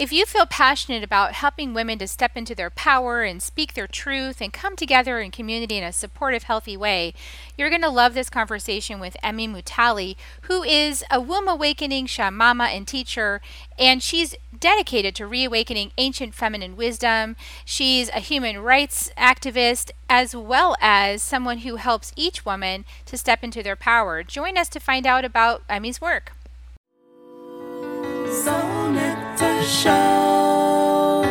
If you feel passionate about helping women to step into their power and speak their truth and come together in community in a supportive, healthy way, you're going to love this conversation with Emmy Mutali, who is a womb awakening shamama and teacher, and she's dedicated to reawakening ancient feminine wisdom. She's a human rights activist as well as someone who helps each woman to step into their power. Join us to find out about Emmy's work. Nectar Show.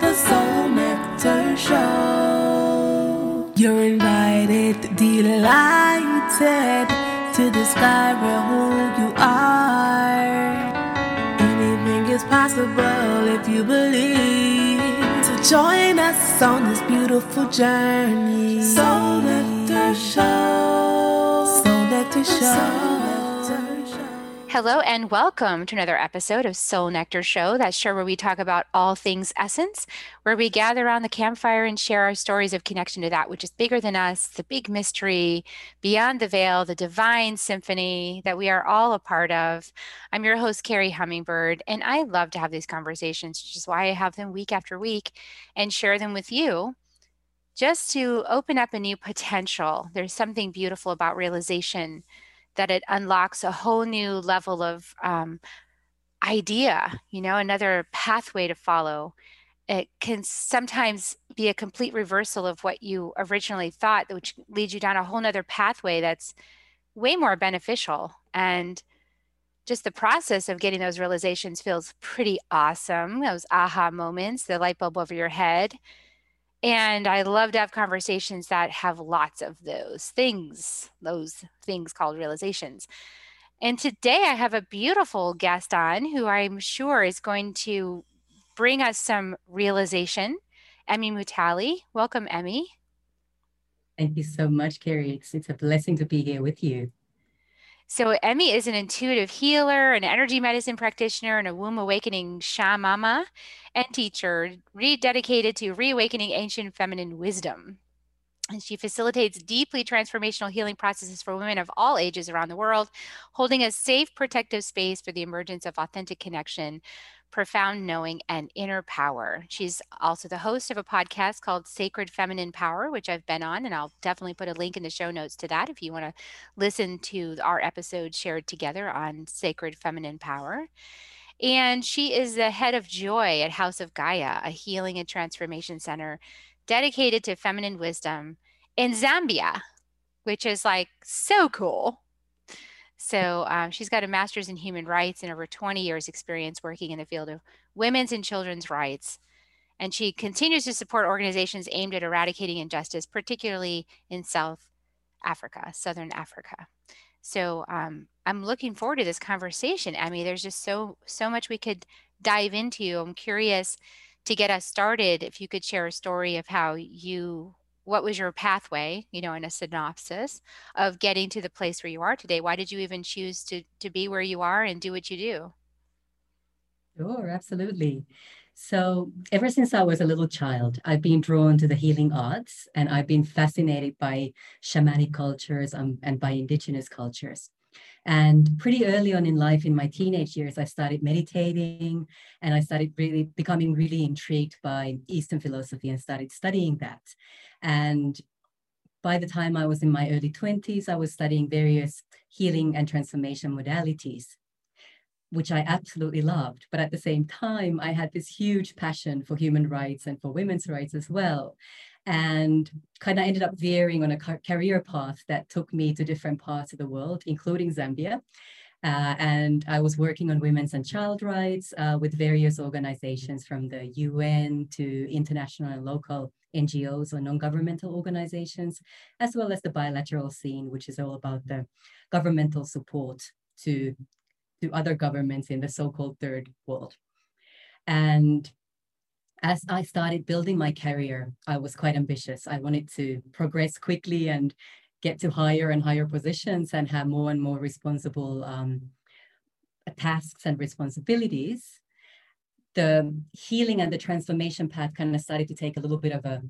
The Soul Nectar Show. You're invited, delighted to discover who you are. Anything is possible if you believe. So join us on this beautiful journey. Soul Nectar Show. Soul Nectar Show. Hello and welcome to another episode of Soul Nectar Show. That show where we talk about all things essence, where we gather around the campfire and share our stories of connection to that which is bigger than us, the big mystery, beyond the veil, the divine symphony that we are all a part of. I'm your host, Carrie Hummingbird, and I love to have these conversations, which is why I have them week after week and share them with you just to open up a new potential. There's something beautiful about realization that it unlocks a whole new level of um, idea, you know, another pathway to follow. It can sometimes be a complete reversal of what you originally thought, which leads you down a whole nother pathway that's way more beneficial. And just the process of getting those realizations feels pretty awesome. Those aha moments, the light bulb over your head. And I love to have conversations that have lots of those things, those things called realizations. And today I have a beautiful guest on who I'm sure is going to bring us some realization. Emmy Mutali. Welcome, Emmy. Thank you so much, Carrie. It's, it's a blessing to be here with you. So, Emmy is an intuitive healer, an energy medicine practitioner, and a womb awakening shamama and teacher, rededicated to reawakening ancient feminine wisdom. And she facilitates deeply transformational healing processes for women of all ages around the world, holding a safe, protective space for the emergence of authentic connection profound knowing, and inner power. She's also the host of a podcast called Sacred Feminine Power, which I've been on, and I'll definitely put a link in the show notes to that if you want to listen to our episode shared together on Sacred Feminine Power. And she is the head of joy at House of Gaia, a healing and transformation center dedicated to feminine wisdom in Zambia, which is like so cool. So um, she's got a master's in human rights and over 20 years experience working in the field of women's and children's rights. And she continues to support organizations aimed at eradicating injustice, particularly in South Africa, Southern Africa. So um, I'm looking forward to this conversation, Emmy. There's just so so much we could dive into. I'm curious to get us started. If you could share a story of how you what was your pathway you know in a synopsis of getting to the place where you are today? Why did you even choose to to be where you are and do what you do? Sure absolutely. So ever since i was a little child i've been drawn to the healing arts and i've been fascinated by shamanic cultures um, and by indigenous cultures and pretty early on in life, in my teenage years, I started meditating and I started really becoming really intrigued by Eastern philosophy and started studying that. And by the time I was in my early 20s, I was studying various healing and transformation modalities, which I absolutely loved. But at the same time, I had this huge passion for human rights and for women's rights as well and kind of ended up veering on a career path that took me to different parts of the world, including Zambia. Uh, and I was working on women's and child rights uh, with various organizations from the UN to international and local NGOs or non-governmental organizations, as well as the bilateral scene, which is all about the governmental support to, to other governments in the so-called third world. And as I started building my career, I was quite ambitious. I wanted to progress quickly and get to higher and higher positions and have more and more responsible um, tasks and responsibilities. The healing and the transformation path kind of started to take a little bit of a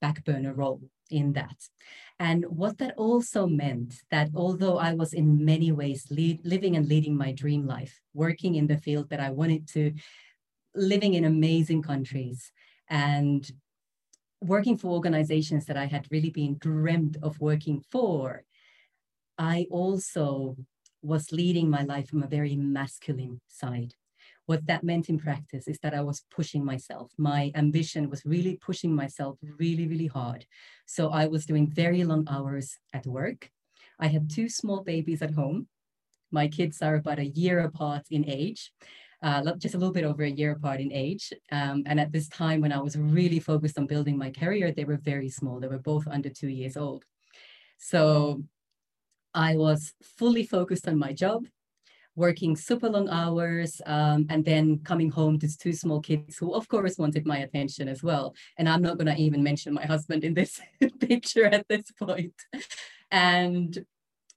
back burner role in that. And what that also meant that although I was in many ways lead, living and leading my dream life, working in the field that I wanted to living in amazing countries and working for organizations that I had really been dreamt of working for, I also was leading my life from a very masculine side. What that meant in practice is that I was pushing myself. My ambition was really pushing myself really, really hard. So I was doing very long hours at work. I had two small babies at home. My kids are about a year apart in age uh, just a little bit over a year apart in age. Um, and at this time, when I was really focused on building my career, they were very small. They were both under two years old. So I was fully focused on my job, working super long hours, um, and then coming home to two small kids who, of course, wanted my attention as well. And I'm not going to even mention my husband in this picture at this point. And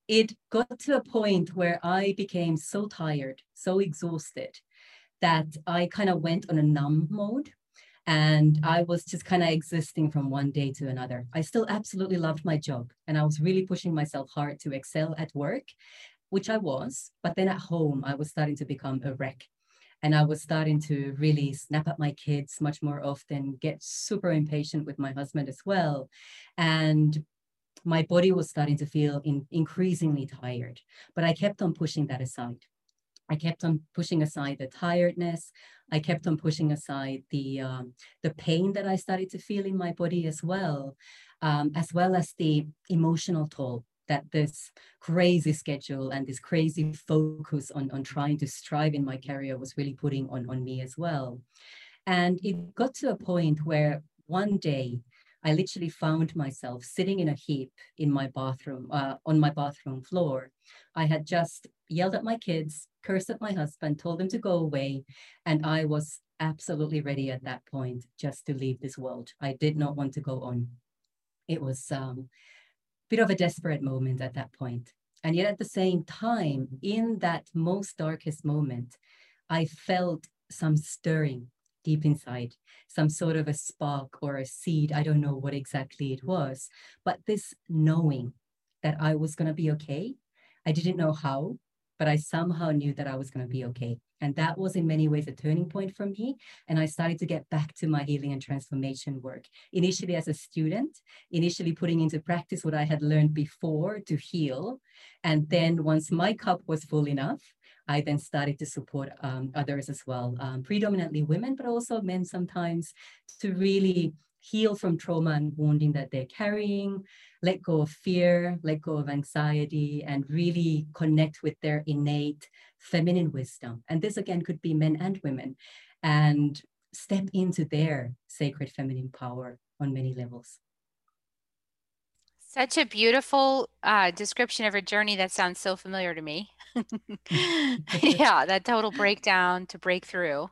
it got to a point where I became so tired, so exhausted that I kind of went on a numb mode and I was just kind of existing from one day to another. I still absolutely loved my job and I was really pushing myself hard to excel at work, which I was. But then at home, I was starting to become a wreck. And I was starting to really snap at my kids much more often, get super impatient with my husband as well. And my body was starting to feel in, increasingly tired, but I kept on pushing that aside. I kept on pushing aside the tiredness. I kept on pushing aside the um, the pain that I started to feel in my body as well, um, as well as the emotional toll that this crazy schedule and this crazy focus on, on trying to strive in my career was really putting on, on me as well. And it got to a point where one day I literally found myself sitting in a heap in my bathroom, uh, on my bathroom floor. I had just yelled at my kids, cursed at my husband, told them to go away. And I was absolutely ready at that point just to leave this world. I did not want to go on. It was um, a bit of a desperate moment at that point. And yet at the same time, in that most darkest moment, I felt some stirring deep inside, some sort of a spark or a seed. I don't know what exactly it was, but this knowing that I was going to be okay. I didn't know how, but I somehow knew that I was going to be okay. And that was in many ways a turning point for me. And I started to get back to my healing and transformation work. Initially as a student, initially putting into practice what I had learned before to heal. And then once my cup was full enough, I then started to support um, others as well, um, predominantly women, but also men sometimes, to really heal from trauma and wounding that they're carrying, let go of fear, let go of anxiety, and really connect with their innate feminine wisdom. And this again could be men and women, and step into their sacred feminine power on many levels. Such a beautiful uh, description of a journey that sounds so familiar to me. yeah, that total breakdown to break through.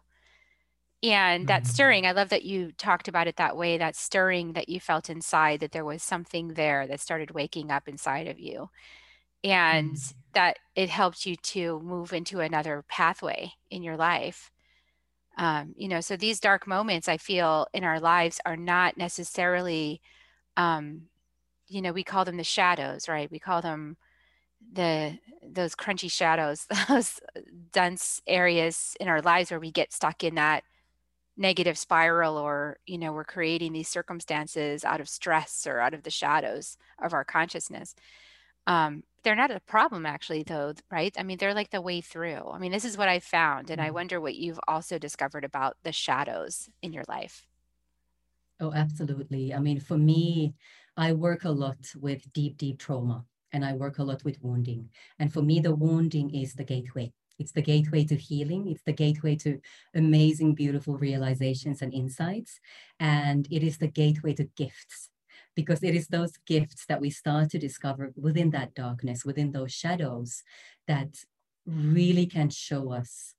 And that mm-hmm. stirring, I love that you talked about it that way, that stirring that you felt inside, that there was something there that started waking up inside of you. And mm. that it helped you to move into another pathway in your life. Um, you know, so these dark moments I feel in our lives are not necessarily um, you know we call them the shadows right we call them the those crunchy shadows those dense areas in our lives where we get stuck in that negative spiral or you know we're creating these circumstances out of stress or out of the shadows of our consciousness. Um, they're not a problem actually though right? I mean they're like the way through. I mean this is what i found and i mm-hmm. wonder what you've also discovered about the shadows in your life. Oh absolutely. I mean for me I work a lot with deep, deep trauma and I work a lot with wounding. And for me, the wounding is the gateway. It's the gateway to healing. It's the gateway to amazing, beautiful realizations and insights. And it is the gateway to gifts because it is those gifts that we start to discover within that darkness, within those shadows, that really can show us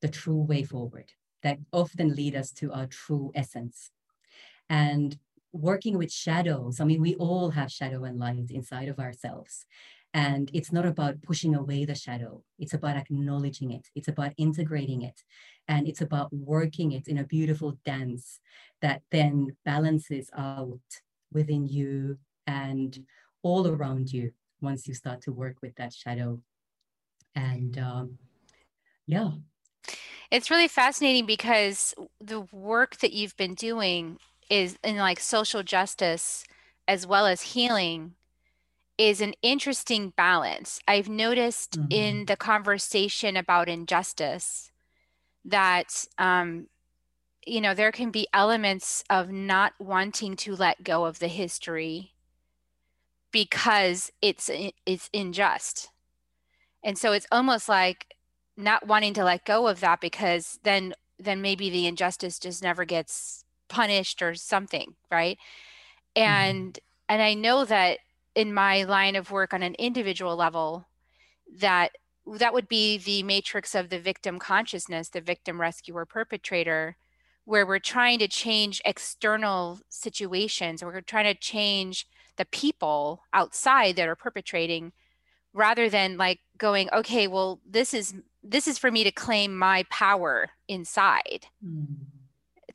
the true way forward, that often lead us to our true essence. And working with shadows. I mean, we all have shadow and light inside of ourselves. And it's not about pushing away the shadow, it's about acknowledging it, it's about integrating it, and it's about working it in a beautiful dance that then balances out within you and all around you once you start to work with that shadow. And um, yeah. It's really fascinating because the work that you've been doing is in like social justice as well as healing is an interesting balance. I've noticed mm-hmm. in the conversation about injustice that um, you know there can be elements of not wanting to let go of the history because it's it's unjust and so it's almost like not wanting to let go of that because then then maybe the injustice just never gets punished or something right mm-hmm. and mm-hmm. and i know that in my line of work on an individual level that that would be the matrix of the victim consciousness the victim rescuer perpetrator where we're trying to change external situations we're trying to change the people outside that are perpetrating rather than like going okay well this is this is for me to claim my power inside mm.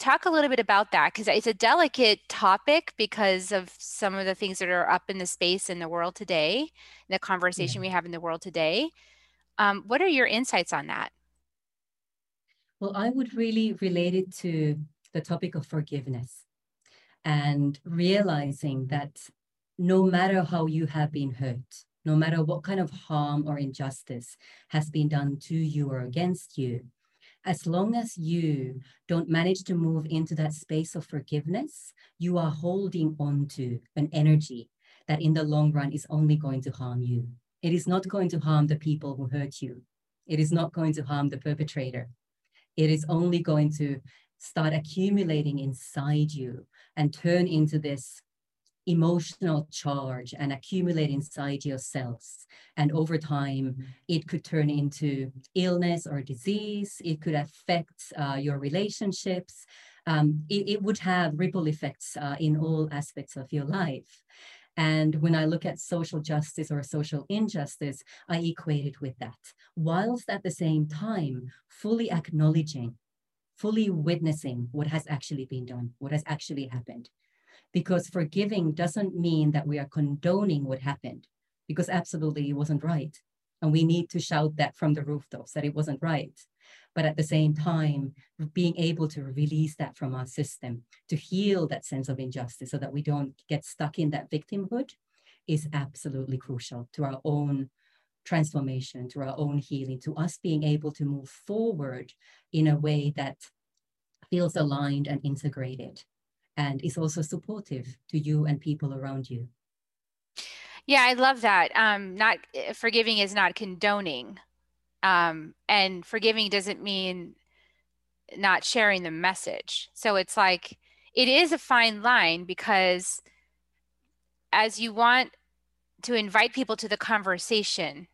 Talk a little bit about that because it's a delicate topic because of some of the things that are up in the space in the world today the conversation yeah. we have in the world today um, what are your insights on that well i would really relate it to the topic of forgiveness and realizing that no matter how you have been hurt no matter what kind of harm or injustice has been done to you or against you, as long as you don't manage to move into that space of forgiveness, you are holding on to an energy that in the long run is only going to harm you. It is not going to harm the people who hurt you. It is not going to harm the perpetrator. It is only going to start accumulating inside you and turn into this emotional charge and accumulate inside yourselves. And over time, it could turn into illness or disease. It could affect uh, your relationships. Um, it, it, would have ripple effects uh, in all aspects of your life. And when I look at social justice or social injustice, I equate it with that, whilst at the same time, fully acknowledging, fully witnessing what has actually been done, what has actually happened because forgiving doesn't mean that we are condoning what happened because absolutely it wasn't right. And we need to shout that from the rooftops that it wasn't right. But at the same time being able to release that from our system to heal that sense of injustice so that we don't get stuck in that victimhood is absolutely crucial to our own transformation to our own healing to us being able to move forward in a way that feels aligned and integrated and is also supportive to you and people around you. Yeah, I love that. Um, not eh, forgiving is not condoning, um, and forgiving doesn't mean not sharing the message. So it's like it is a fine line because as you want to invite people to the conversation,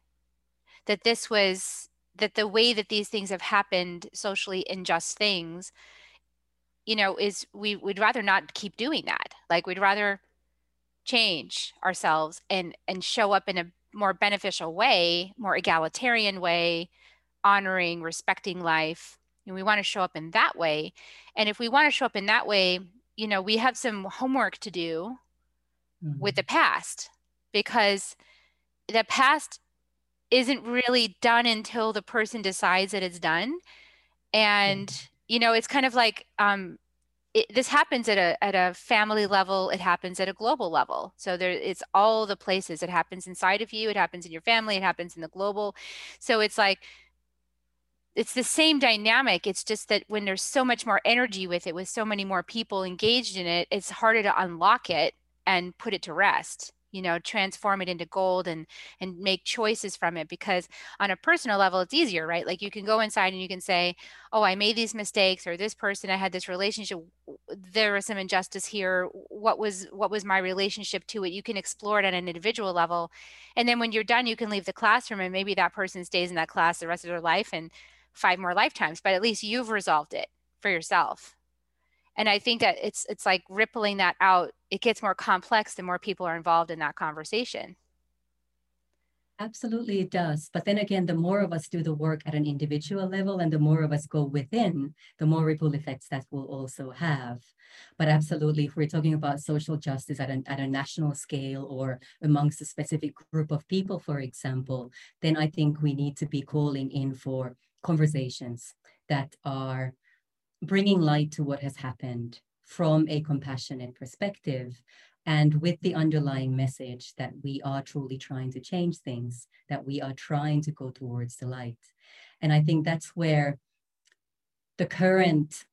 that this was that the way that these things have happened, socially unjust things, you know, is we would rather not keep doing that. Like we'd rather change ourselves and and show up in a more beneficial way, more egalitarian way, honoring, respecting life. And we want to show up in that way. And if we want to show up in that way, you know, we have some homework to do mm-hmm. with the past because the past isn't really done until the person decides that it's done. And mm-hmm you know it's kind of like um, it, this happens at a at a family level it happens at a global level. So there it's all the places. It happens inside of you it happens in your family it happens in the global. So it's like it's the same dynamic. It's just that when there's so much more energy with it with so many more people engaged in it it's harder to unlock it and put it to rest you know transform it into gold and and make choices from it because on a personal level it's easier right? Like you can go inside and you can say oh i made these mistakes or this person i had this relationship there was some injustice here. What was what was my relationship to it? You can explore it at an individual level and then when you're done you can leave the classroom and maybe that person stays in that class the rest of their life and five more lifetimes but at least you've resolved it for yourself and i think that it's it's like rippling that out it gets more complex the more people are involved in that conversation. Absolutely it does. But then again the more of us do the work at an individual level and the more of us go within the more ripple effects that will also have. But absolutely if we're talking about social justice at, an, at a national scale or amongst a specific group of people for example then i think we need to be calling in for conversations that are bringing light to what has happened from a compassionate perspective and with the underlying message that we are truly trying to change things, that we are trying to go towards the light. And I think that's where the current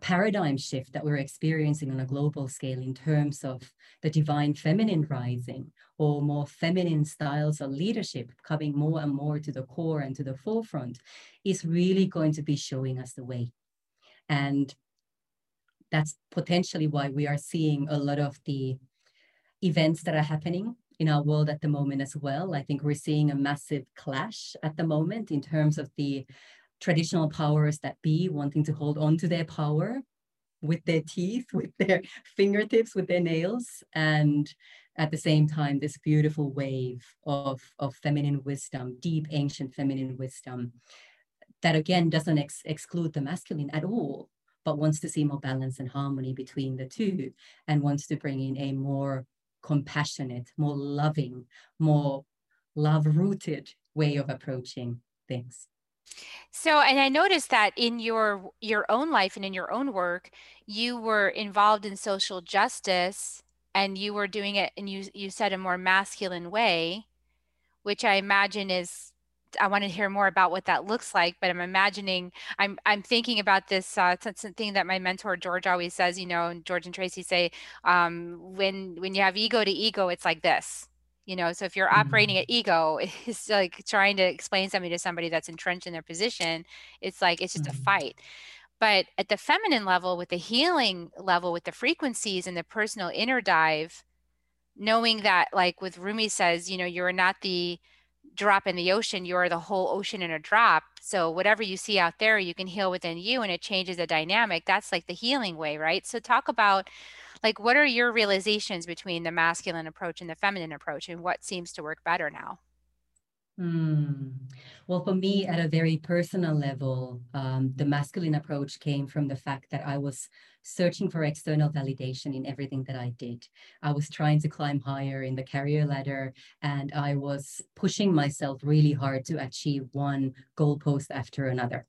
paradigm shift that we're experiencing on a global scale in terms of the divine feminine rising or more feminine styles of leadership coming more and more to the core and to the forefront is really going to be showing us the way. And that's potentially why we are seeing a lot of the events that are happening in our world at the moment as well. I think we're seeing a massive clash at the moment in terms of the traditional powers that be wanting to hold on to their power with their teeth, with their fingertips, with their nails, and at the same time, this beautiful wave of, of feminine wisdom, deep ancient feminine wisdom, that again doesn't ex- exclude the masculine at all, but wants to see more balance and harmony between the two, and wants to bring in a more compassionate, more loving, more love rooted way of approaching things. So, and I noticed that in your your own life and in your own work, you were involved in social justice and you were doing it and you you said a more masculine way, which I imagine is I want to hear more about what that looks like, but I'm imagining I'm I'm thinking about this uh, something that my mentor George always says, you know, and George and Tracy say, um, when when you have ego to ego, it's like this you know so if you're operating at ego it's like trying to explain something to somebody that's entrenched in their position it's like it's just mm-hmm. a fight but at the feminine level with the healing level with the frequencies and the personal inner dive knowing that like with rumi says you know you're not the drop in the ocean you're the whole ocean in a drop. So whatever you see out there you can heal within you and it changes the dynamic. That's like the healing way right? So talk about like what are your realizations between the masculine approach and the feminine approach and what seems to work better now Hmm. Well, for me, at a very personal level, um, the masculine approach came from the fact that I was searching for external validation in everything that I did. I was trying to climb higher in the career ladder, and I was pushing myself really hard to achieve one goalpost after another.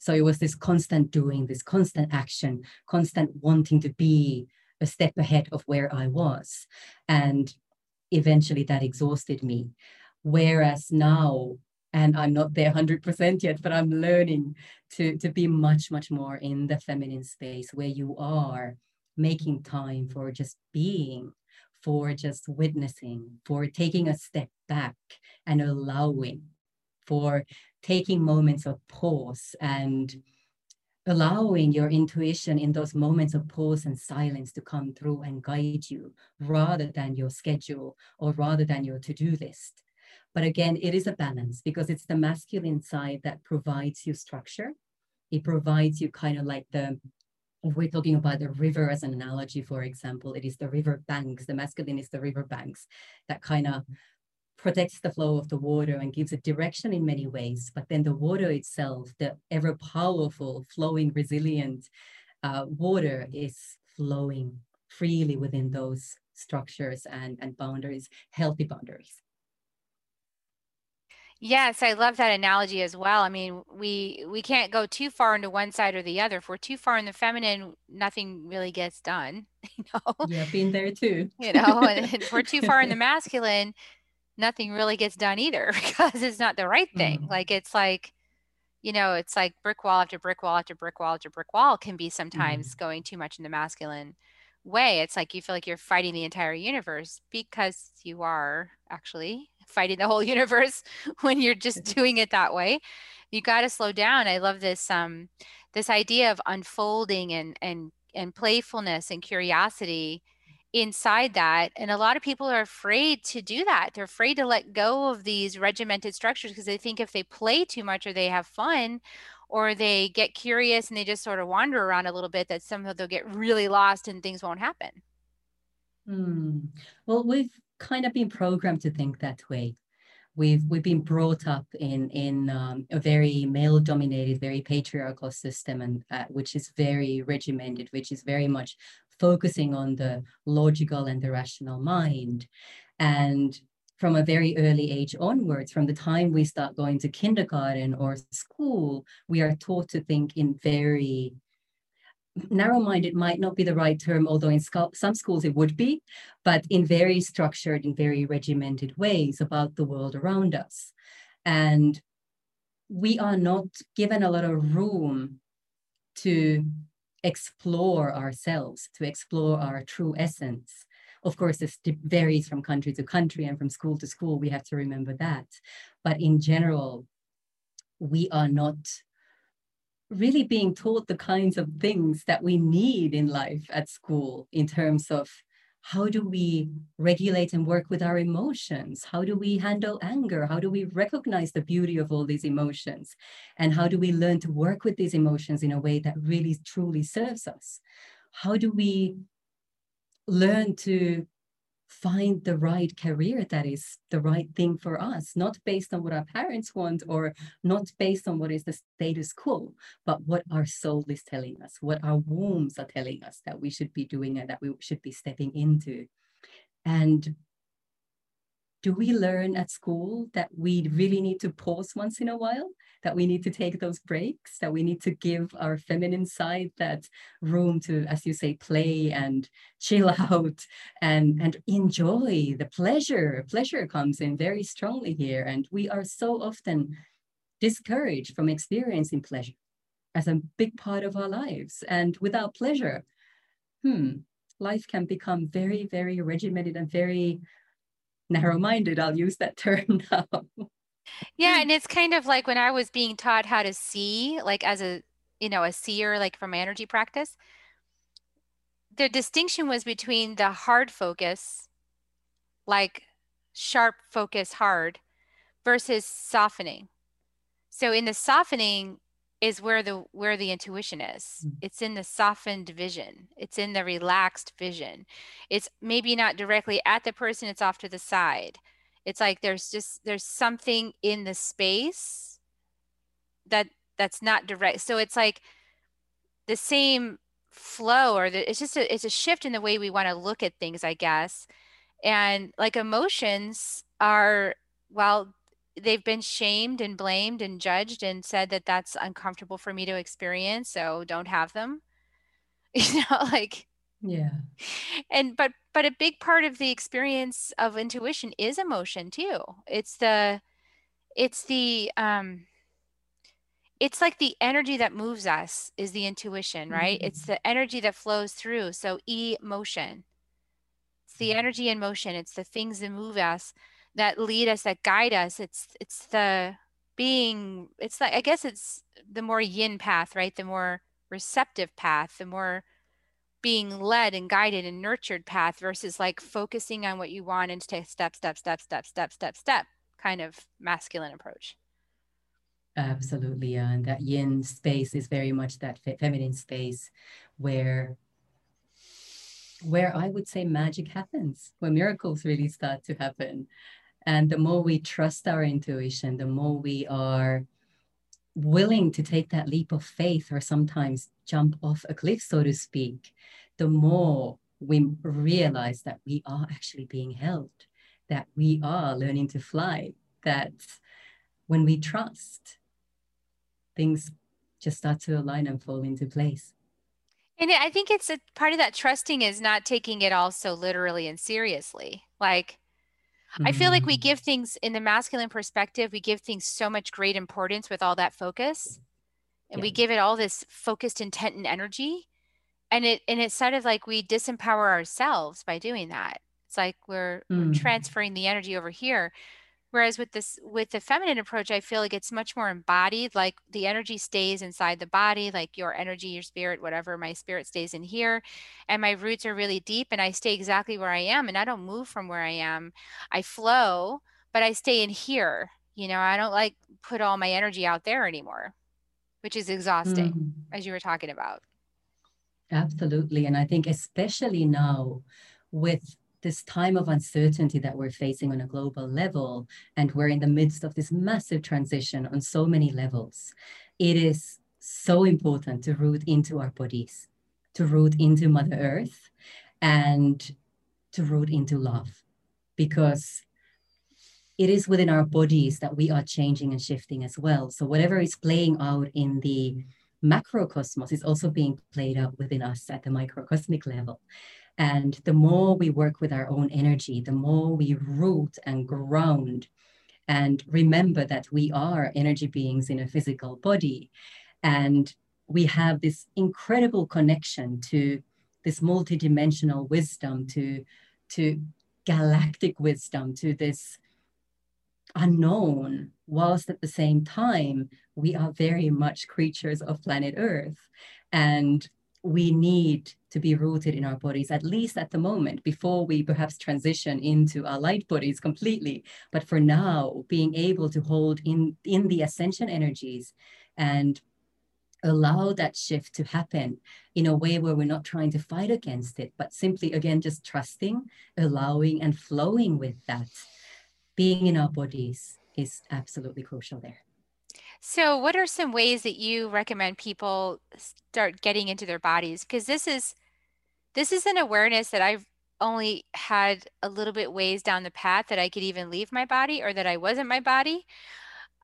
So it was this constant doing, this constant action, constant wanting to be a step ahead of where I was. And eventually that exhausted me. Whereas now, and I'm not there 100% yet, but I'm learning to, to be much, much more in the feminine space where you are making time for just being, for just witnessing, for taking a step back and allowing, for taking moments of pause and allowing your intuition in those moments of pause and silence to come through and guide you rather than your schedule or rather than your to-do list but again it is a balance because it's the masculine side that provides you structure it provides you kind of like the if we're talking about the river as an analogy for example it is the river banks the masculine is the river banks that kind of protects the flow of the water and gives it direction in many ways. But then the water itself, the ever powerful, flowing, resilient uh, water is flowing freely within those structures and, and boundaries, healthy boundaries. Yes, I love that analogy as well. I mean, we we can't go too far into one side or the other. If we're too far in the feminine, nothing really gets done. You know. Yeah, been there too. you know, and if we're too far in the masculine, nothing really gets done either because it's not the right thing. Mm. Like it's like, you know, it's like brick wall after brick wall after brick wall after brick wall can be sometimes mm. going too much in the masculine way. It's like you feel like you're fighting the entire universe because you are actually fighting the whole universe when you're just doing it that way. You got to slow down. I love this um this idea of unfolding and and and playfulness and curiosity inside that and a lot of people are afraid to do that they're afraid to let go of these regimented structures because they think if they play too much or they have fun or they get curious and they just sort of wander around a little bit that somehow they'll get really lost and things won't happen hmm. well we've kind of been programmed to think that way we've we've been brought up in in um, a very male dominated very patriarchal system and uh, which is very regimented which is very much focusing on the logical and the rational mind. And from a very early age onwards, from the time we start going to kindergarten or school, we are taught to think in very narrow-minded might not be the right term, although in some schools it would be, but in very structured, in very regimented ways about the world around us. And we are not given a lot of room to explore ourselves, to explore our true essence. Of course, this varies from country to country and from school to school. We have to remember that. But in general, we are not really being taught the kinds of things that we need in life at school in terms of how do we regulate and work with our emotions? How do we handle anger? How do we recognize the beauty of all these emotions? And how do we learn to work with these emotions in a way that really truly serves us? How do we learn to find the right career that is the right thing for us, not based on what our parents want or not based on what is the status quo, but what our soul is telling us, what our wombs are telling us that we should be doing and that we should be stepping into. And do we learn at school that we really need to pause once in a while? That we need to take those breaks, that we need to give our feminine side that room to, as you say, play and chill out and, and enjoy the pleasure. Pleasure comes in very strongly here. And we are so often discouraged from experiencing pleasure as a big part of our lives. And without pleasure, hmm, life can become very, very regimented and very Mm-hmm. narrow-minded i'll use that term now. Yeah and it's kind of like when i was being taught how to see like as a you know a seer like from energy practice the distinction was between the hard focus like sharp focus hard versus softening. So in the softening is where the where the intuition is. Mm. it's in the softened vision. It's in the relaxed vision. It's maybe not directly at the person it's off to the side. It's like there's just there's something in the space that that's not direct. So it's like the same flow or the, it's just a, it's a shift in the way we want to look at things i guess. And like emotions are well they've been shamed and blamed and judged and said that that's uncomfortable for me to experience so don't have them. You know like yeah. And but but a big part of the experience of intuition is emotion too. It's the it's the um it's like the energy that moves us is the intuition right? Mm-hmm. it's the energy that flows through so emotion. It's the mm-hmm. energy in motion. It's the things that move us that lead us that guide us it's it's the being it's like i guess it's the more yin path right? The more receptive path the more being led and guided and nurtured path versus like focusing on what you want and take step step step step step step step kind of masculine approach. Absolutely yeah and that yin space is very much that feminine space where where i would say magic happens where miracles really start to happen and the more we trust our intuition, the more we are willing to take that leap of faith or sometimes jump off a cliff, so to speak, the more we realize that we are actually being held, that we are learning to fly, that when we trust, things just start to align and fall into place. And I think it's a part of that trusting is not taking it all so literally and seriously. Like, I feel like we give mm. things in the masculine perspective, we give things so much great importance with all that focus. And yeah. we give it all this focused intent and energy. And it and it's sort of like we disempower ourselves by doing that. It's like we're, mm. we're transferring the energy over here. Whereas with this, with the feminine approach, I feel like it's much more embodied. Like the energy stays inside the body, like your energy, your spirit, whatever. My spirit stays in here, and my roots are really deep, and I stay exactly where I am, and I don't move from where I am. I flow, but I stay in here. You know, I don't like put all my energy out there anymore, which is exhausting, mm. as you were talking about. Absolutely, and I think especially now with this time of uncertainty that we're facing on a global level, and we're in the midst of this massive transition on so many levels, it is so important to root into our bodies, to root into Mother Earth, and to root into love. Because it is within our bodies that we are changing and shifting as well. So whatever is playing out in the macrocosmos is also being played out within us at the microcosmic level. And the more we work with our own energy, the more we root and ground and remember that we are energy beings in a physical body. And we have this incredible connection to this multidimensional wisdom, to, to galactic wisdom, to this unknown, whilst at the same time, we are very much creatures of planet Earth. And we need to be rooted in our bodies, at least at the moment, before we perhaps transition into our light bodies completely. But for now, being able to hold in, in the ascension energies and allow that shift to happen in a way where we're not trying to fight against it, but simply, again, just trusting, allowing, and flowing with that. Being in our bodies is absolutely crucial there. So, what are some ways that you recommend people start getting into their bodies? Because this is this is an awareness that I've only had a little bit ways down the path that I could even leave my body or that I wasn't my body.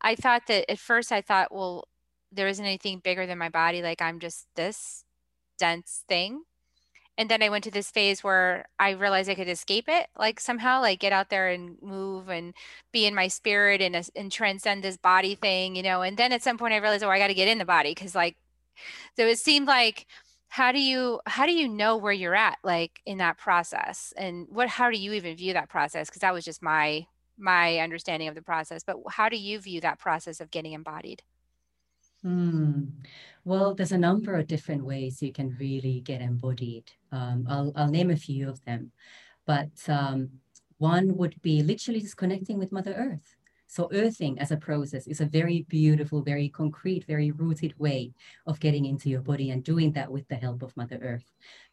I thought that at first I thought, well, there isn't anything bigger than my body. Like I'm just this dense thing and then I went to this phase where I realized I could escape it, like somehow, like get out there and move and be in my spirit and, and transcend this body thing, you know. And then at some point, I realized, oh, I got to get in the body because, like, so it seemed like, how do you how do you know where you're at, like in that process, and what how do you even view that process? Because that was just my my understanding of the process. But how do you view that process of getting embodied? Hmm. Well, there's a number of different ways you can really get embodied. Um, I'll, I'll name a few of them, but um, one would be literally just connecting with Mother Earth. So earthing as a process is a very beautiful, very concrete, very rooted way of getting into your body and doing that with the help of Mother Earth.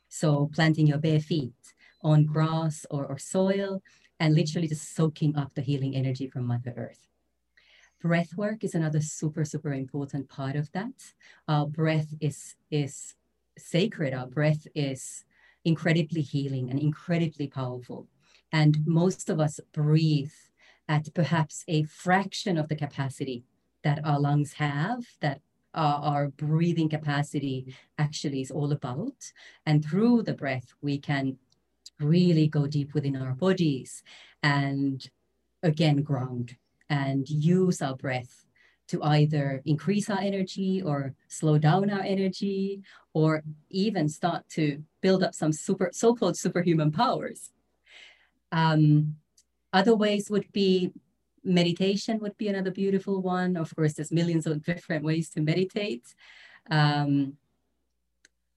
So planting your bare feet on grass or, or soil and literally just soaking up the healing energy from Mother Earth. Breath work is another super, super important part of that. Our breath is, is sacred. Our breath is incredibly healing and incredibly powerful. And most of us breathe at perhaps a fraction of the capacity that our lungs have, that our, our breathing capacity actually is all about. And through the breath, we can really go deep within our bodies and again ground and use our breath to either increase our energy or slow down our energy or even start to build up some super so-called superhuman powers. Um, other ways would be meditation would be another beautiful one. Of course there's millions of different ways to meditate. Um,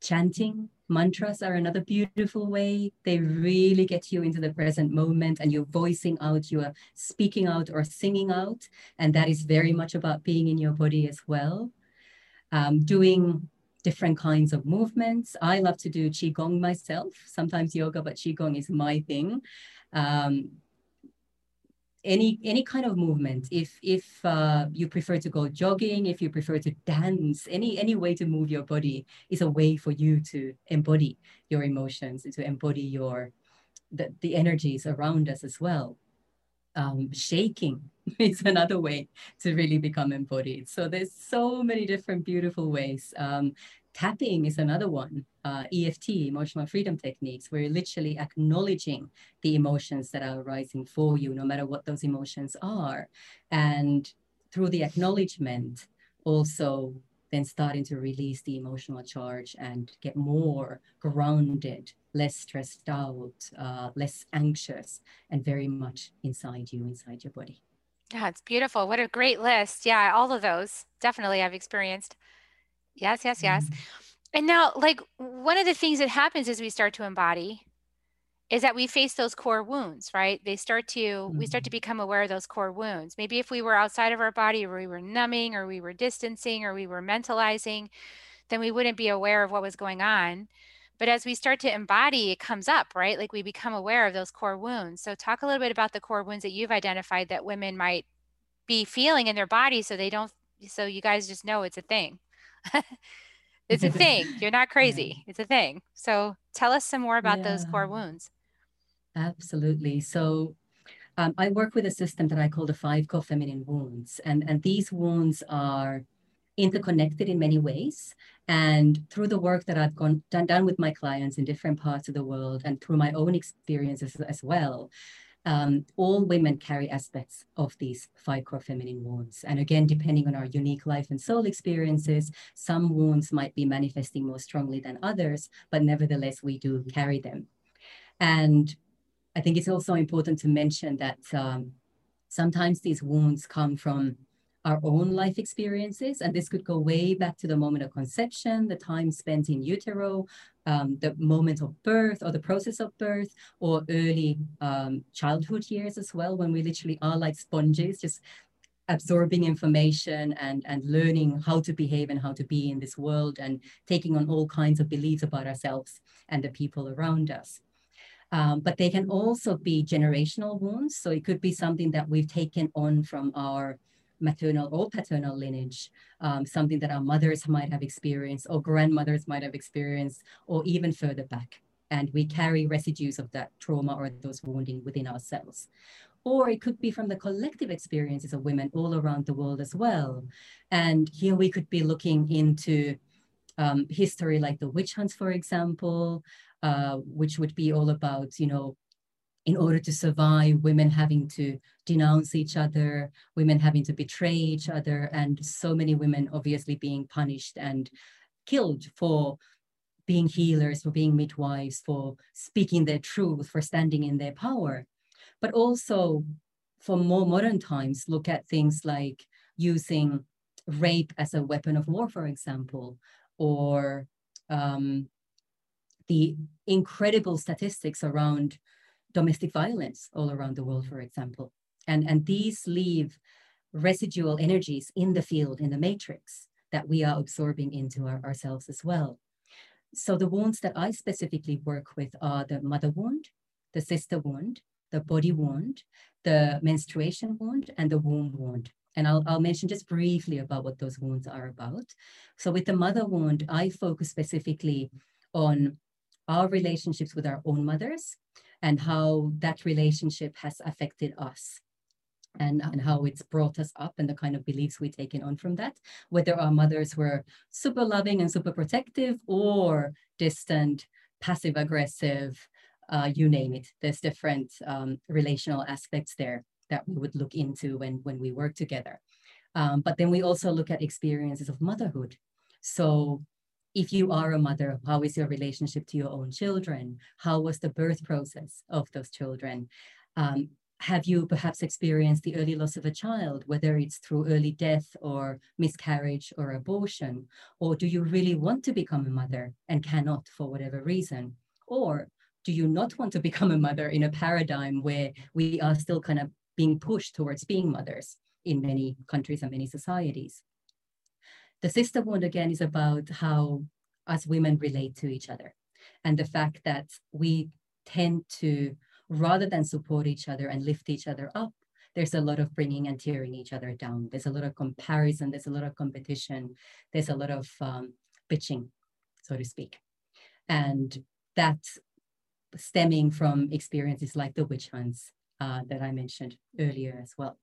chanting Mantras are another beautiful way. They really get you into the present moment and you're voicing out, you are speaking out or singing out. And that is very much about being in your body as well. Um, doing different kinds of movements. I love to do Qigong myself, sometimes yoga, but Qigong is my thing. Um, any any kind of movement if if uh, you prefer to go jogging if you prefer to dance any any way to move your body is a way for you to embody your emotions to embody your the, the energies around us as well. Um, shaking is another way to really become embodied. So there's so many different beautiful ways um, Tapping is another one, uh, EFT, emotional freedom techniques, where you're literally acknowledging the emotions that are arising for you, no matter what those emotions are. And through the acknowledgement, also then starting to release the emotional charge and get more grounded, less stressed out, uh, less anxious, and very much inside you, inside your body. Yeah, it's beautiful. What a great list. Yeah, all of those definitely I've experienced. Yes, yes, yes. Mm. And now, like, one of the things that happens as we start to embody is that we face those core wounds, right? They start to, mm-hmm. we start to mm-hmm. become aware of those core wounds. Maybe if we were outside of our body or we were numbing or we were distancing or we were mentalizing, then we wouldn't be aware of what was going on. But as we start to embody, it comes up, right? Like we become aware of those core wounds. So, talk a little bit about the core wounds that you've identified that women might be feeling in their body so they don't, so you guys just know it's a thing. it's a thing. You're not crazy. It's a thing. So tell us some more about yeah. those core wounds. Absolutely. So Um, I work with a system that I call the five co-feminine wounds, and, and these wounds are interconnected in many ways. And through the work that I've gone done, done with my clients in different parts of the world and through my own experiences as well, um, all women carry aspects of these five core feminine wounds. And again, depending on our unique life and soul experiences, some wounds might be manifesting more strongly than others, but nevertheless, we do carry them. And I think it's also important to mention that um, sometimes these wounds come from our own life experiences. And this could go way back to the moment of conception, the time spent in utero, um, the moment of birth or the process of birth, or early um, childhood years as well, when we literally are like sponges, just absorbing information and, and learning how to behave and how to be in this world and taking on all kinds of beliefs about ourselves and the people around us. Um, but they can also be generational wounds. So it could be something that we've taken on from our maternal or paternal lineage, um, something that our mothers might have experienced or grandmothers might have experienced, or even further back. And we carry residues of that trauma or those wounding within ourselves. Or it could be from the collective experiences of women all around the world as well. And here we could be looking into um, history like the witch hunts, for example, uh, which would be all about, you know, in order to survive, women having to denounce each other, women having to betray each other, and so many women obviously being punished and killed for being healers, for being midwives, for speaking their truth, for standing in their power. But also for more modern times, look at things like using rape as a weapon of war, for example, or um, the incredible statistics around domestic violence all around the world, mm. for example. And, and these leave residual energies in the field, in the matrix, that we are absorbing into our, ourselves as well. So the wounds that I specifically work with are the mother wound, the sister wound, the body wound, the menstruation wound, and the womb wound. And I'll, I'll mention just briefly about what those wounds are about. So with the mother wound, I focus specifically on our relationships with our own mothers and how that relationship has affected us and, and how it's brought us up and the kind of beliefs we've taken on from that, whether our mothers were super loving and super protective or distant, passive aggressive, uh, you name it. There's different um, relational aspects there that we would look into when, when we work together. Um, but then we also look at experiences of motherhood. So if you are a mother, how is your relationship to your own children? How was the birth process of those children? Um, have you perhaps experienced the early loss of a child, whether it's through early death or miscarriage or abortion? Or do you really want to become a mother and cannot for whatever reason? Or do you not want to become a mother in a paradigm where we are still kind of being pushed towards being mothers in many countries and many societies? The sister wound again is about how us women relate to each other and the fact that we tend to, rather than support each other and lift each other up, there's a lot of bringing and tearing each other down. There's a lot of comparison, there's a lot of competition, there's a lot of um, bitching, so to speak. And that stemming from experiences like the witch hunts uh, that I mentioned earlier as well.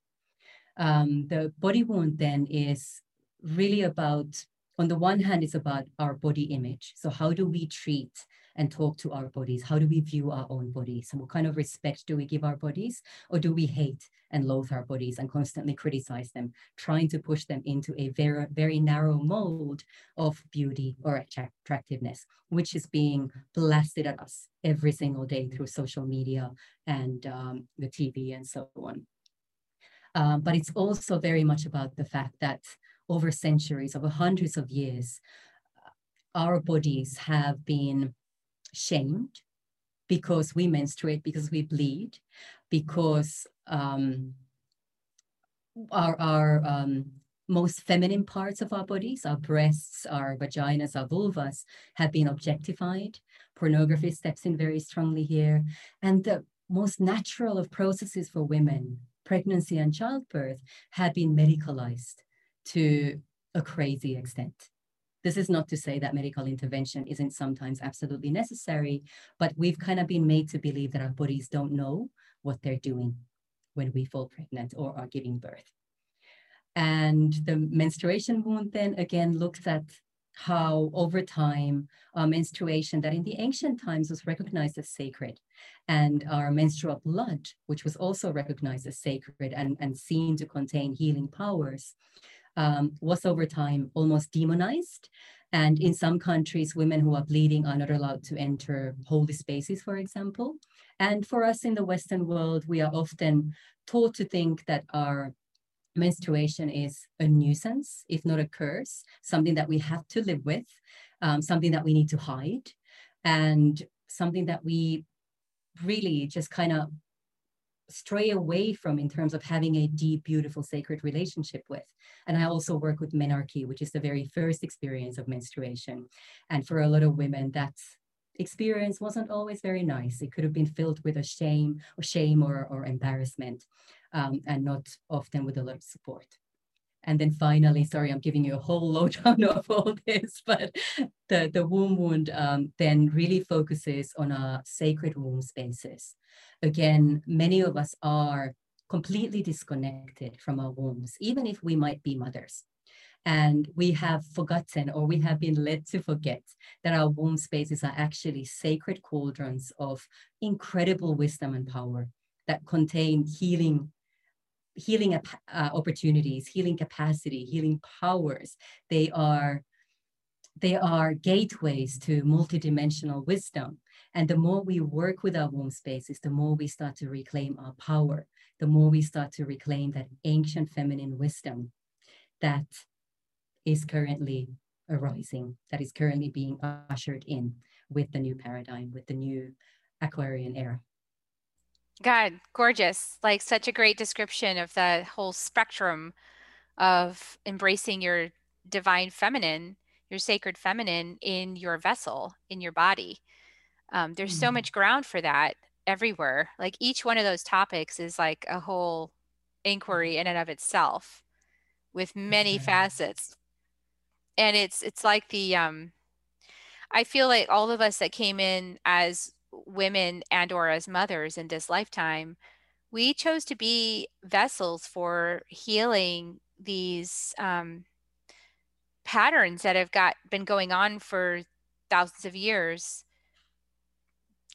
Um, the body wound then is really about, on the one hand, it's about our body image. So, how do we treat and talk to our bodies? How do we view our own bodies? And what kind of respect do we give our bodies? Or do we hate and loathe our bodies and constantly criticize them, trying to push them into a very, very narrow mold of beauty or attractiveness, which is being blasted at us every single day through social media and um, the TV and so on. Um, but it's also very much about the fact that over centuries, over hundreds of years, our bodies have been shamed because we menstruate, because we bleed, because um, our, our um, most feminine parts of our bodies, our breasts, our vaginas, our vulvas, have been objectified. Pornography steps in very strongly here. And the most natural of processes for women, pregnancy and childbirth, have been medicalized to a crazy extent. This is not to say that medical intervention isn't sometimes absolutely necessary, but we've kind of been made to believe that our bodies don't know what they're doing. when we fall pregnant or are giving birth. And the menstruation wound then again looks at how over time our menstruation that in the ancient times was recognized as sacred and our menstrual blood which was also recognized as sacred and, and seen to contain healing powers um, was over time almost demonized. And in some countries women who are bleeding are not allowed to enter holy spaces for example. And for us in the western world we are often taught to think that our menstruation is a nuisance, if not a curse, something that we have to live with, um, something that we need to hide, and something that we really just kind of stray away from in terms of having a deep, beautiful, sacred relationship with. And I also work with menarche, which is the very first experience of menstruation. And for a lot of women, that's experience wasn't always very nice. It could have been filled with a shame or shame or, or embarrassment um, and not often with a lot of support. And then finally, sorry, I'm giving you a whole lowdown of all this, but the, the womb wound um, then really focuses on our sacred womb spaces. Again, many of us are completely disconnected from our wombs, even if we might be mothers. And we have forgotten or we have been led to forget that our womb spaces are actually sacred cauldrons of incredible wisdom and power that contain healing healing uh, opportunities healing capacity healing powers. They are they are gateways to multidimensional wisdom. And the more we work with our womb spaces the more we start to reclaim our power. The more we start to reclaim that ancient feminine wisdom that is currently arising, that is currently being ushered in with the new paradigm, with the new Aquarian era. God, gorgeous. Like such a great description of the whole spectrum of embracing your divine feminine, your sacred feminine in your vessel, in your body. Um, there's mm-hmm. so much ground for that everywhere. Like each one of those topics is like a whole inquiry in and of itself with many facets and it's it's like the um i feel like all of us that came in as women and or as mothers in this lifetime we chose to be vessels for healing these um, patterns that have got been going on for thousands of years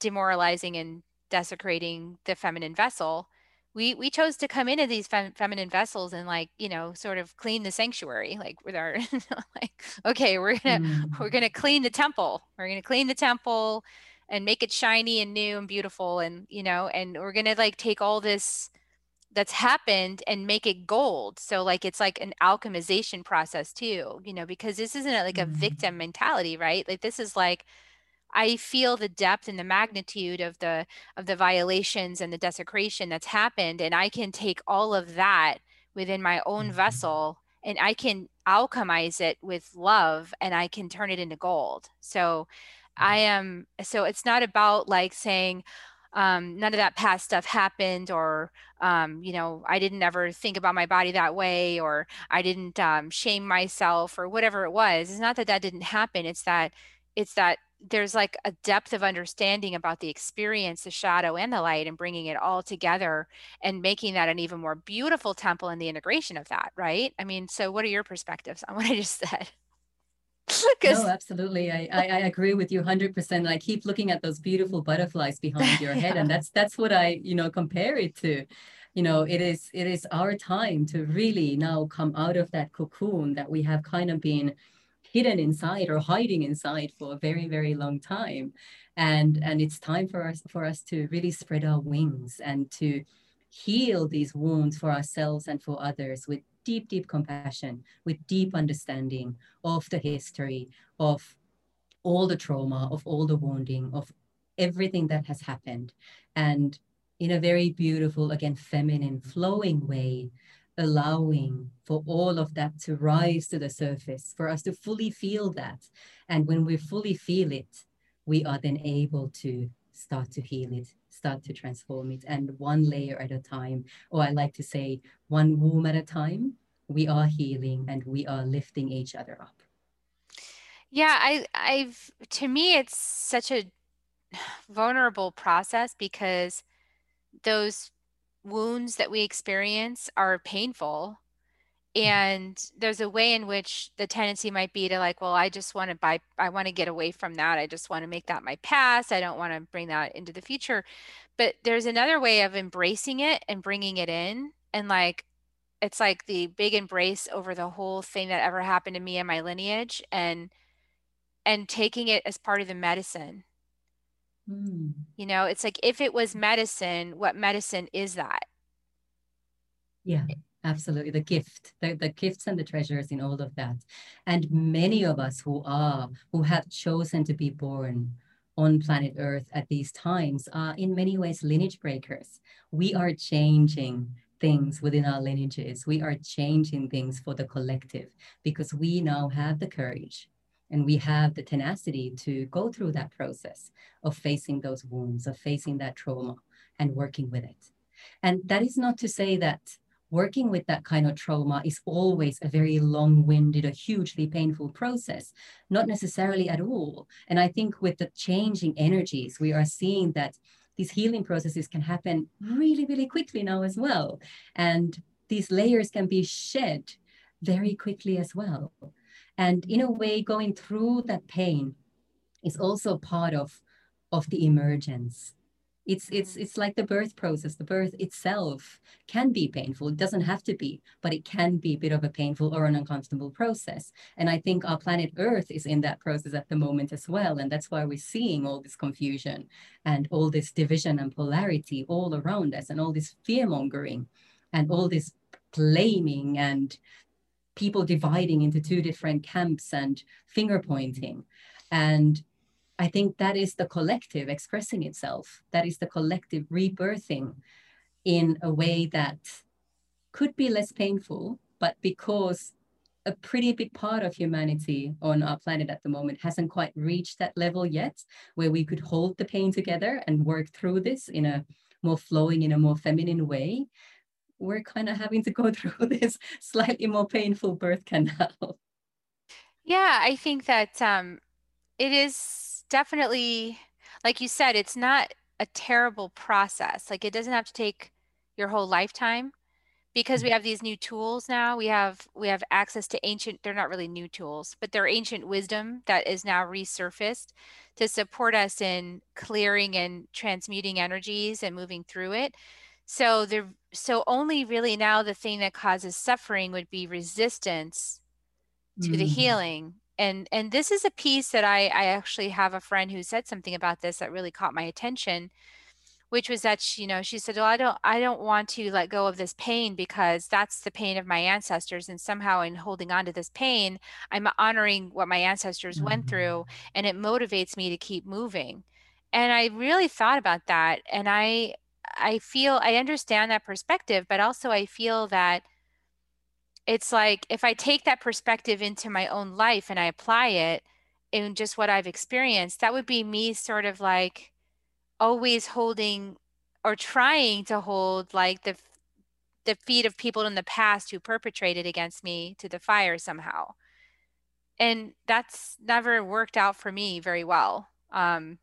demoralizing and desecrating the feminine vessel we we chose to come into these fem- feminine vessels and like you know sort of clean the sanctuary like with our like okay we're gonna mm. we're gonna clean the temple we're gonna clean the temple and make it shiny and new and beautiful and you know and we're gonna like take all this that's happened and make it gold so like it's like an alchemization process too you know because this isn't like a mm. victim mentality right like this is like I feel the depth and the magnitude of the of the violations and the desecration that's happened and I can take all of that within my own mm-hmm. vessel and I can alchemize it with love and I can turn it into gold. So I am so it's not about like saying um, none of that past stuff happened or um, you know i didn't ever think about my body that way or i didn't um, shame myself or whatever it was it's not that that didn't happen it's that it's that there's like a depth of understanding about the experience, the shadow and the light, and bringing it all together and making that an even more beautiful temple and the integration of that, right? I mean, so what are your perspectives on what I just said? No, absolutely. I, I, I agree with you 100%. I keep looking at those beautiful butterflies behind your head, yeah. and that's that's what I you know compare it to. You know, it is it is our time to really now come out of that cocoon that we have kind of been hidden inside or hiding inside for a very very long time and and it's time for us for us to really spread our wings and to heal these wounds for ourselves and for others with deep deep compassion with deep understanding of the history of all the trauma of all the wounding of everything that has happened and in a very beautiful again feminine flowing way allowing for all of that to rise to the surface, for us to fully feel that. And when we fully feel it, we are then able to start to heal it, start to transform it. And one layer at a time, or I like to say, one womb at a time, we are healing and we are lifting each other up. Yeah, I I've to me it's such a vulnerable process because those wounds that we experience are painful and there's a way in which the tendency might be to like well i just want to buy i want to get away from that i just want to make that my past i don't want to bring that into the future. But there's another way of embracing it and bringing it in and like it's like the big embrace over the whole thing that ever happened to me and my lineage and and taking it as part of the medicine. Mm. you know it's like if it was medicine what medicine is that? Yeah, absolutely. The gift, the, the gifts and the treasures in all of that. And many of us who are, who have chosen to be born on planet Earth at these times are in many ways lineage breakers. We are changing things within our lineages. We are changing things for the collective because we now have the courage and we have the tenacity to go through that process of facing those wounds, of facing that trauma and working with it. And that is not to say that working with that kind of trauma is always a very long winded, a hugely painful process. Not necessarily at all. And I think with the changing energies, we are seeing that these healing processes can happen really, really quickly now as well. And these layers can be shed very quickly as well. And in a way, going through that pain is also part of, of the emergence it's it's mm. it's like the birth process. The birth itself can be painful. It doesn't have to be but it can be a bit of a painful or an uncomfortable process. And i think our planet earth is in that process at the moment as well. And that's why we're seeing all this confusion and all this division and polarity all around us and all this fear mongering and all this blaming and people dividing into two different camps and finger pointing. And I think that is the collective expressing itself. That is the collective rebirthing in a way that could be less painful, but because a pretty big part of humanity on our planet at the moment hasn't quite reached that level yet, where we could hold the pain together and work through this in a more flowing, in a more feminine way. We're kind of having to go through this slightly more painful birth canal. Yeah, I think that um, it is definitely, like you said, it's not a terrible process. Like it doesn't have to take your whole lifetime because we have these new tools now. We have we have access to ancient. They're not really new tools, but they're ancient wisdom that is now resurfaced to support us in clearing and transmuting energies and moving through it. So there, so only really now the thing that causes suffering would be resistance to the Mm. healing and and this is a piece that I I actually have a friend who said something about this that really caught my attention which was that she, you know she said well I don't I don't want to let go of this pain because that's the pain of my ancestors and somehow in holding on to this pain I'm honoring what my ancestors went mm-hmm. through and it motivates me to keep moving. And I really thought about that and I I feel I understand that perspective but also I feel that it's like if I take that perspective into my own life and I apply it in just what I've experienced, that would be me sort of like always holding or trying to hold like the the feet of people in the past who perpetrated against me to the fire somehow. And that's never worked out for me very well. Um,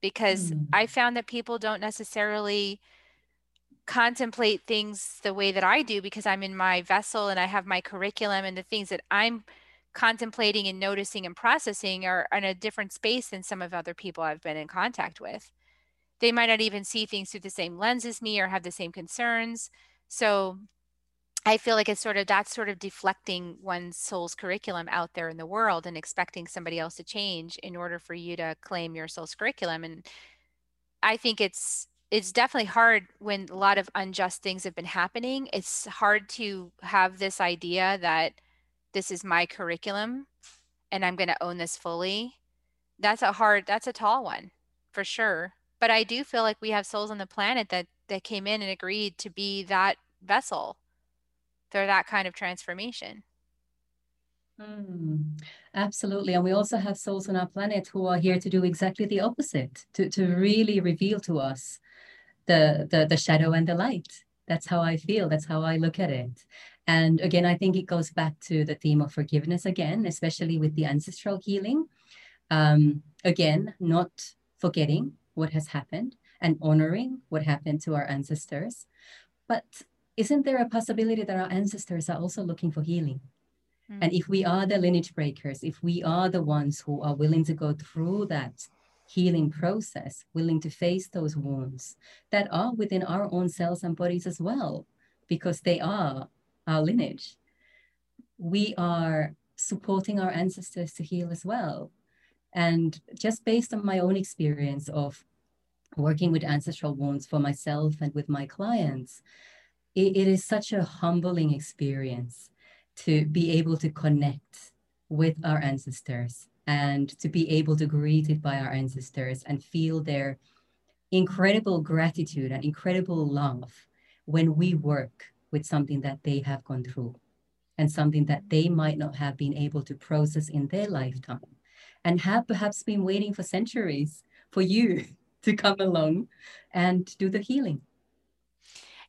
because Mm. I found that people don't necessarily contemplate things the way that I do because I'm in my vessel and I have my curriculum and the things that I'm contemplating and noticing and processing are in a different space than some of other people I've been in contact with. They might not even see things through the same lens as me or have the same concerns. So I feel like it's sort of that's sort of deflecting one's soul's curriculum out there in the world and expecting somebody else to change in order for you to claim your soul's curriculum. And I think it's it's definitely hard when a lot of unjust things have been happening. It's hard to have this idea that this is my curriculum and I'm going to own this fully. That's a hard, that's a tall one for sure. But I do feel like we have souls on the planet that that came in and agreed to be that vessel for that kind of transformation. Mm, absolutely. And we also have souls on our planet who are here to do exactly the opposite, to, to really reveal to us the, the the shadow and the light. That's how I feel. That's how I look at it. And again, I think it goes back to the theme of forgiveness again, especially with the ancestral healing. Um, again, not forgetting what has happened and honoring what happened to our ancestors, But isn't there a possibility that our ancestors are also looking for healing? Mm. And if we are the lineage breakers, if we are the ones who are willing to go through that healing process, willing to face those wounds that are within our own cells and bodies as well, because they are our lineage, we are supporting our ancestors to heal as well. And just based on my own experience of working with ancestral wounds for myself and with my clients, it, it is such a humbling experience to be able to connect with our ancestors and to be able to greet it by our ancestors and feel their incredible gratitude and incredible love when we work with something that they have gone through and something that they might not have been able to process in their lifetime and have perhaps been waiting for centuries for you to come along and do the healing.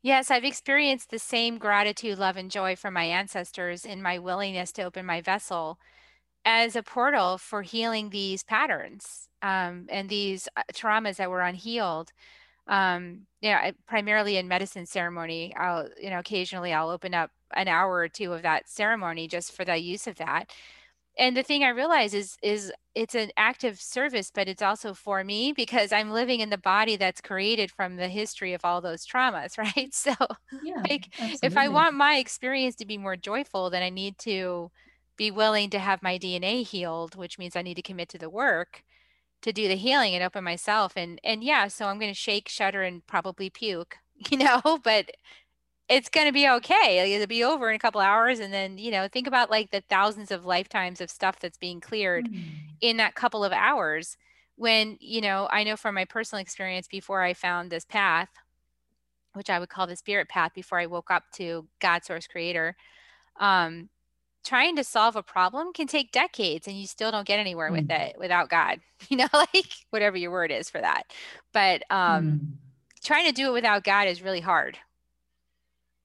Yes, I've experienced the same gratitude, love, and joy from my ancestors in my willingness to open my vessel as a portal for healing these patterns um, and these uh, traumas that were unhealed. Um, you know, primarily in medicine ceremony, I'll, you know, occasionally I'll open up an hour or two of that ceremony just for the use of that and the thing i realize is is it's an active service but it's also for me because i'm living in the body that's created from the history of all those traumas right so yeah, like absolutely. if i want my experience to be more joyful then i need to be willing to have my dna healed which means i need to commit to the work to do the healing and open myself and and yeah so i'm going to shake shudder and probably puke you know but it's going to be okay. It'll be over in a couple hours. And then, you know, think about like the thousands of lifetimes of stuff that's being cleared mm-hmm. in that couple of hours. When, you know, I know from my personal experience before I found this path, which I would call the spirit path before I woke up to God, source creator, um, trying to solve a problem can take decades and you still don't get anywhere mm. with it without God, you know, like whatever your word is for that. But um, mm. trying to do it without God is really hard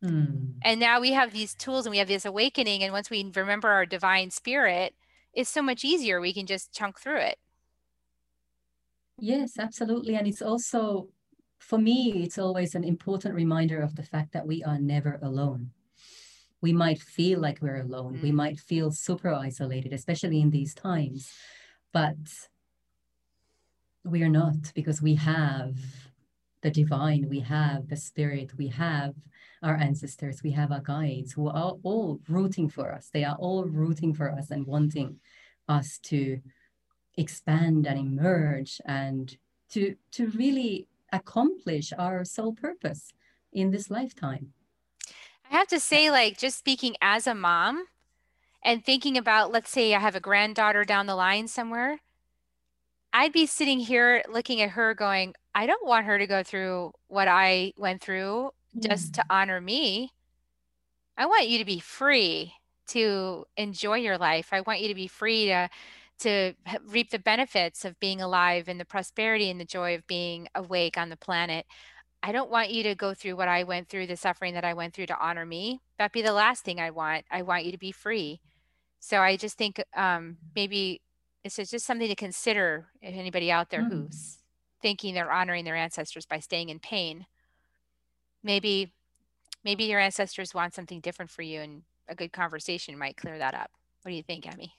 Mm. And now we have these tools and we have this awakening. And once we remember our divine spirit, it's so much easier. We can just chunk through it. Yes, absolutely. And it's also, for me, it's always an important reminder of the fact that we are never alone. We might feel like we're alone. Mm. We might feel super isolated, especially in these times. But we are not because we have the divine, we have the spirit, we have our ancestors, we have our guides who are all rooting for us. They are all rooting for us and wanting us to expand and emerge and to, to really accomplish our sole purpose in this lifetime. I have to say, like, just speaking as a mom and thinking about, let's say I have a granddaughter down the line somewhere, I'd be sitting here looking at her going, I don't want her to go through what I went through just to mm. honor me. I want you to be free to enjoy your life. I want you to be free to to reap the benefits of being alive and the prosperity and the joy of being awake on the planet. I don't want you to go through what I went through, the suffering that I went through to honor me. That'd be the last thing I want. I want you to be free. So I just think um, maybe it's just something to consider if anybody out there mm. who's thinking they're honoring their ancestors by staying in pain maybe maybe your ancestors want something different for you and a good conversation might clear that up what do you think emmy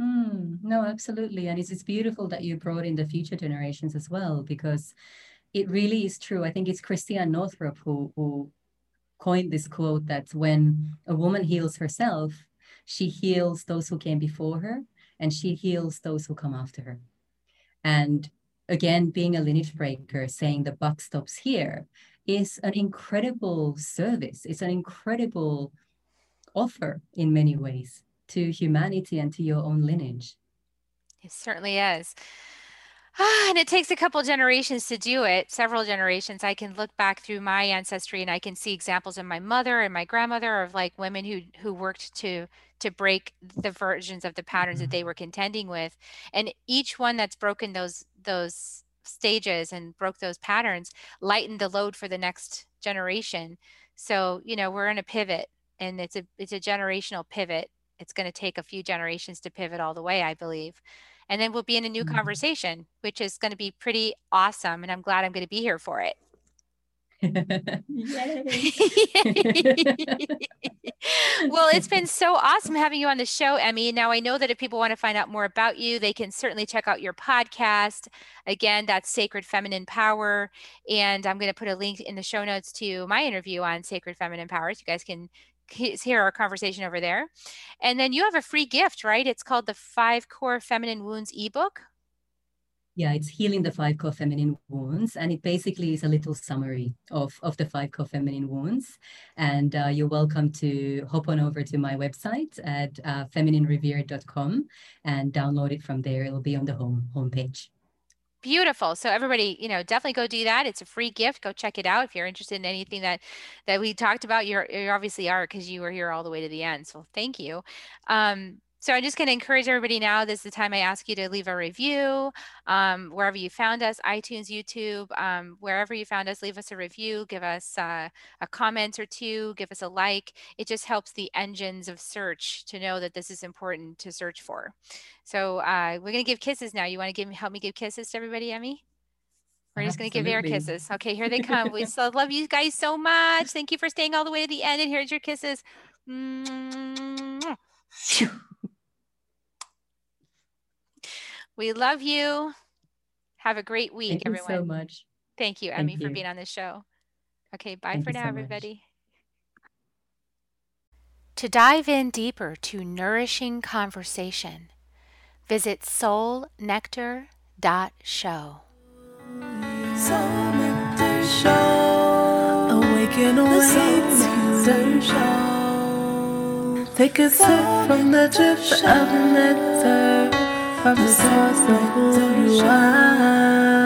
mm, no absolutely and it's, it's beautiful that you brought in the future generations as well because it really is true i think it's christiane northrup who, who coined this quote that when a woman heals herself she heals those who came before her and she heals those who come after her and again being a lineage breaker saying the buck stops here is an incredible service. It's an incredible offer in many ways to humanity and to your own lineage. It certainly is. Ah, and it takes a couple generations to do it, several generations. I can look back through my ancestry and I can see examples of my mother and my grandmother of like women who who worked to to break the versions of the patterns mm-hmm. that they were contending with. And each one that's broken those those stages and broke those patterns lightened the load for the next generation so you know we're in a pivot and it's a it's a generational pivot it's going to take a few generations to pivot all the way i believe and then we'll be in a new mm-hmm. conversation which is going to be pretty awesome and i'm glad i'm going to be here for it well, it's been so awesome having you on the show, Emmy. Now, I know that if people want to find out more about you, they can certainly check out your podcast. Again, that's Sacred Feminine Power. And I'm going to put a link in the show notes to my interview on Sacred Feminine Power. So you guys can hear our conversation over there. And then you have a free gift, right? It's called the Five Core Feminine Wounds ebook. Yeah, it's healing the five core feminine wounds, and it basically is a little summary of, of the five core feminine wounds. And uh, you're welcome to hop on over to my website at uh, femininerevere.com and download it from there. It'll be on the home homepage. Beautiful. So everybody, you know, definitely go do that. It's a free gift. Go check it out if you're interested in anything that that we talked about. You're you obviously are because you were here all the way to the end. So thank you. Um, so I'm just going to encourage everybody now. This is the time I ask you to leave a review um, wherever you found us, iTunes, YouTube, um, wherever you found us. Leave us a review, give us uh, a comment or two, give us a like. It just helps the engines of search to know that this is important to search for. So uh, we're going to give kisses now. You want to give help me give kisses to everybody, Emmy? We're just going to give air kisses. Okay, here they come. we still love you guys so much. Thank you for staying all the way to the end. And here's your kisses. We love you. Have a great week, Thank everyone. Thank you so much. Thank you, Emmy, Thank you. for being on the show. Okay, bye Thank for now, so everybody. To dive in deeper to nourishing conversation, visit soulnectar.show. Soul Nectar Show. Awaken away Show. Take a sip from the drip of nectar from the source of who you are.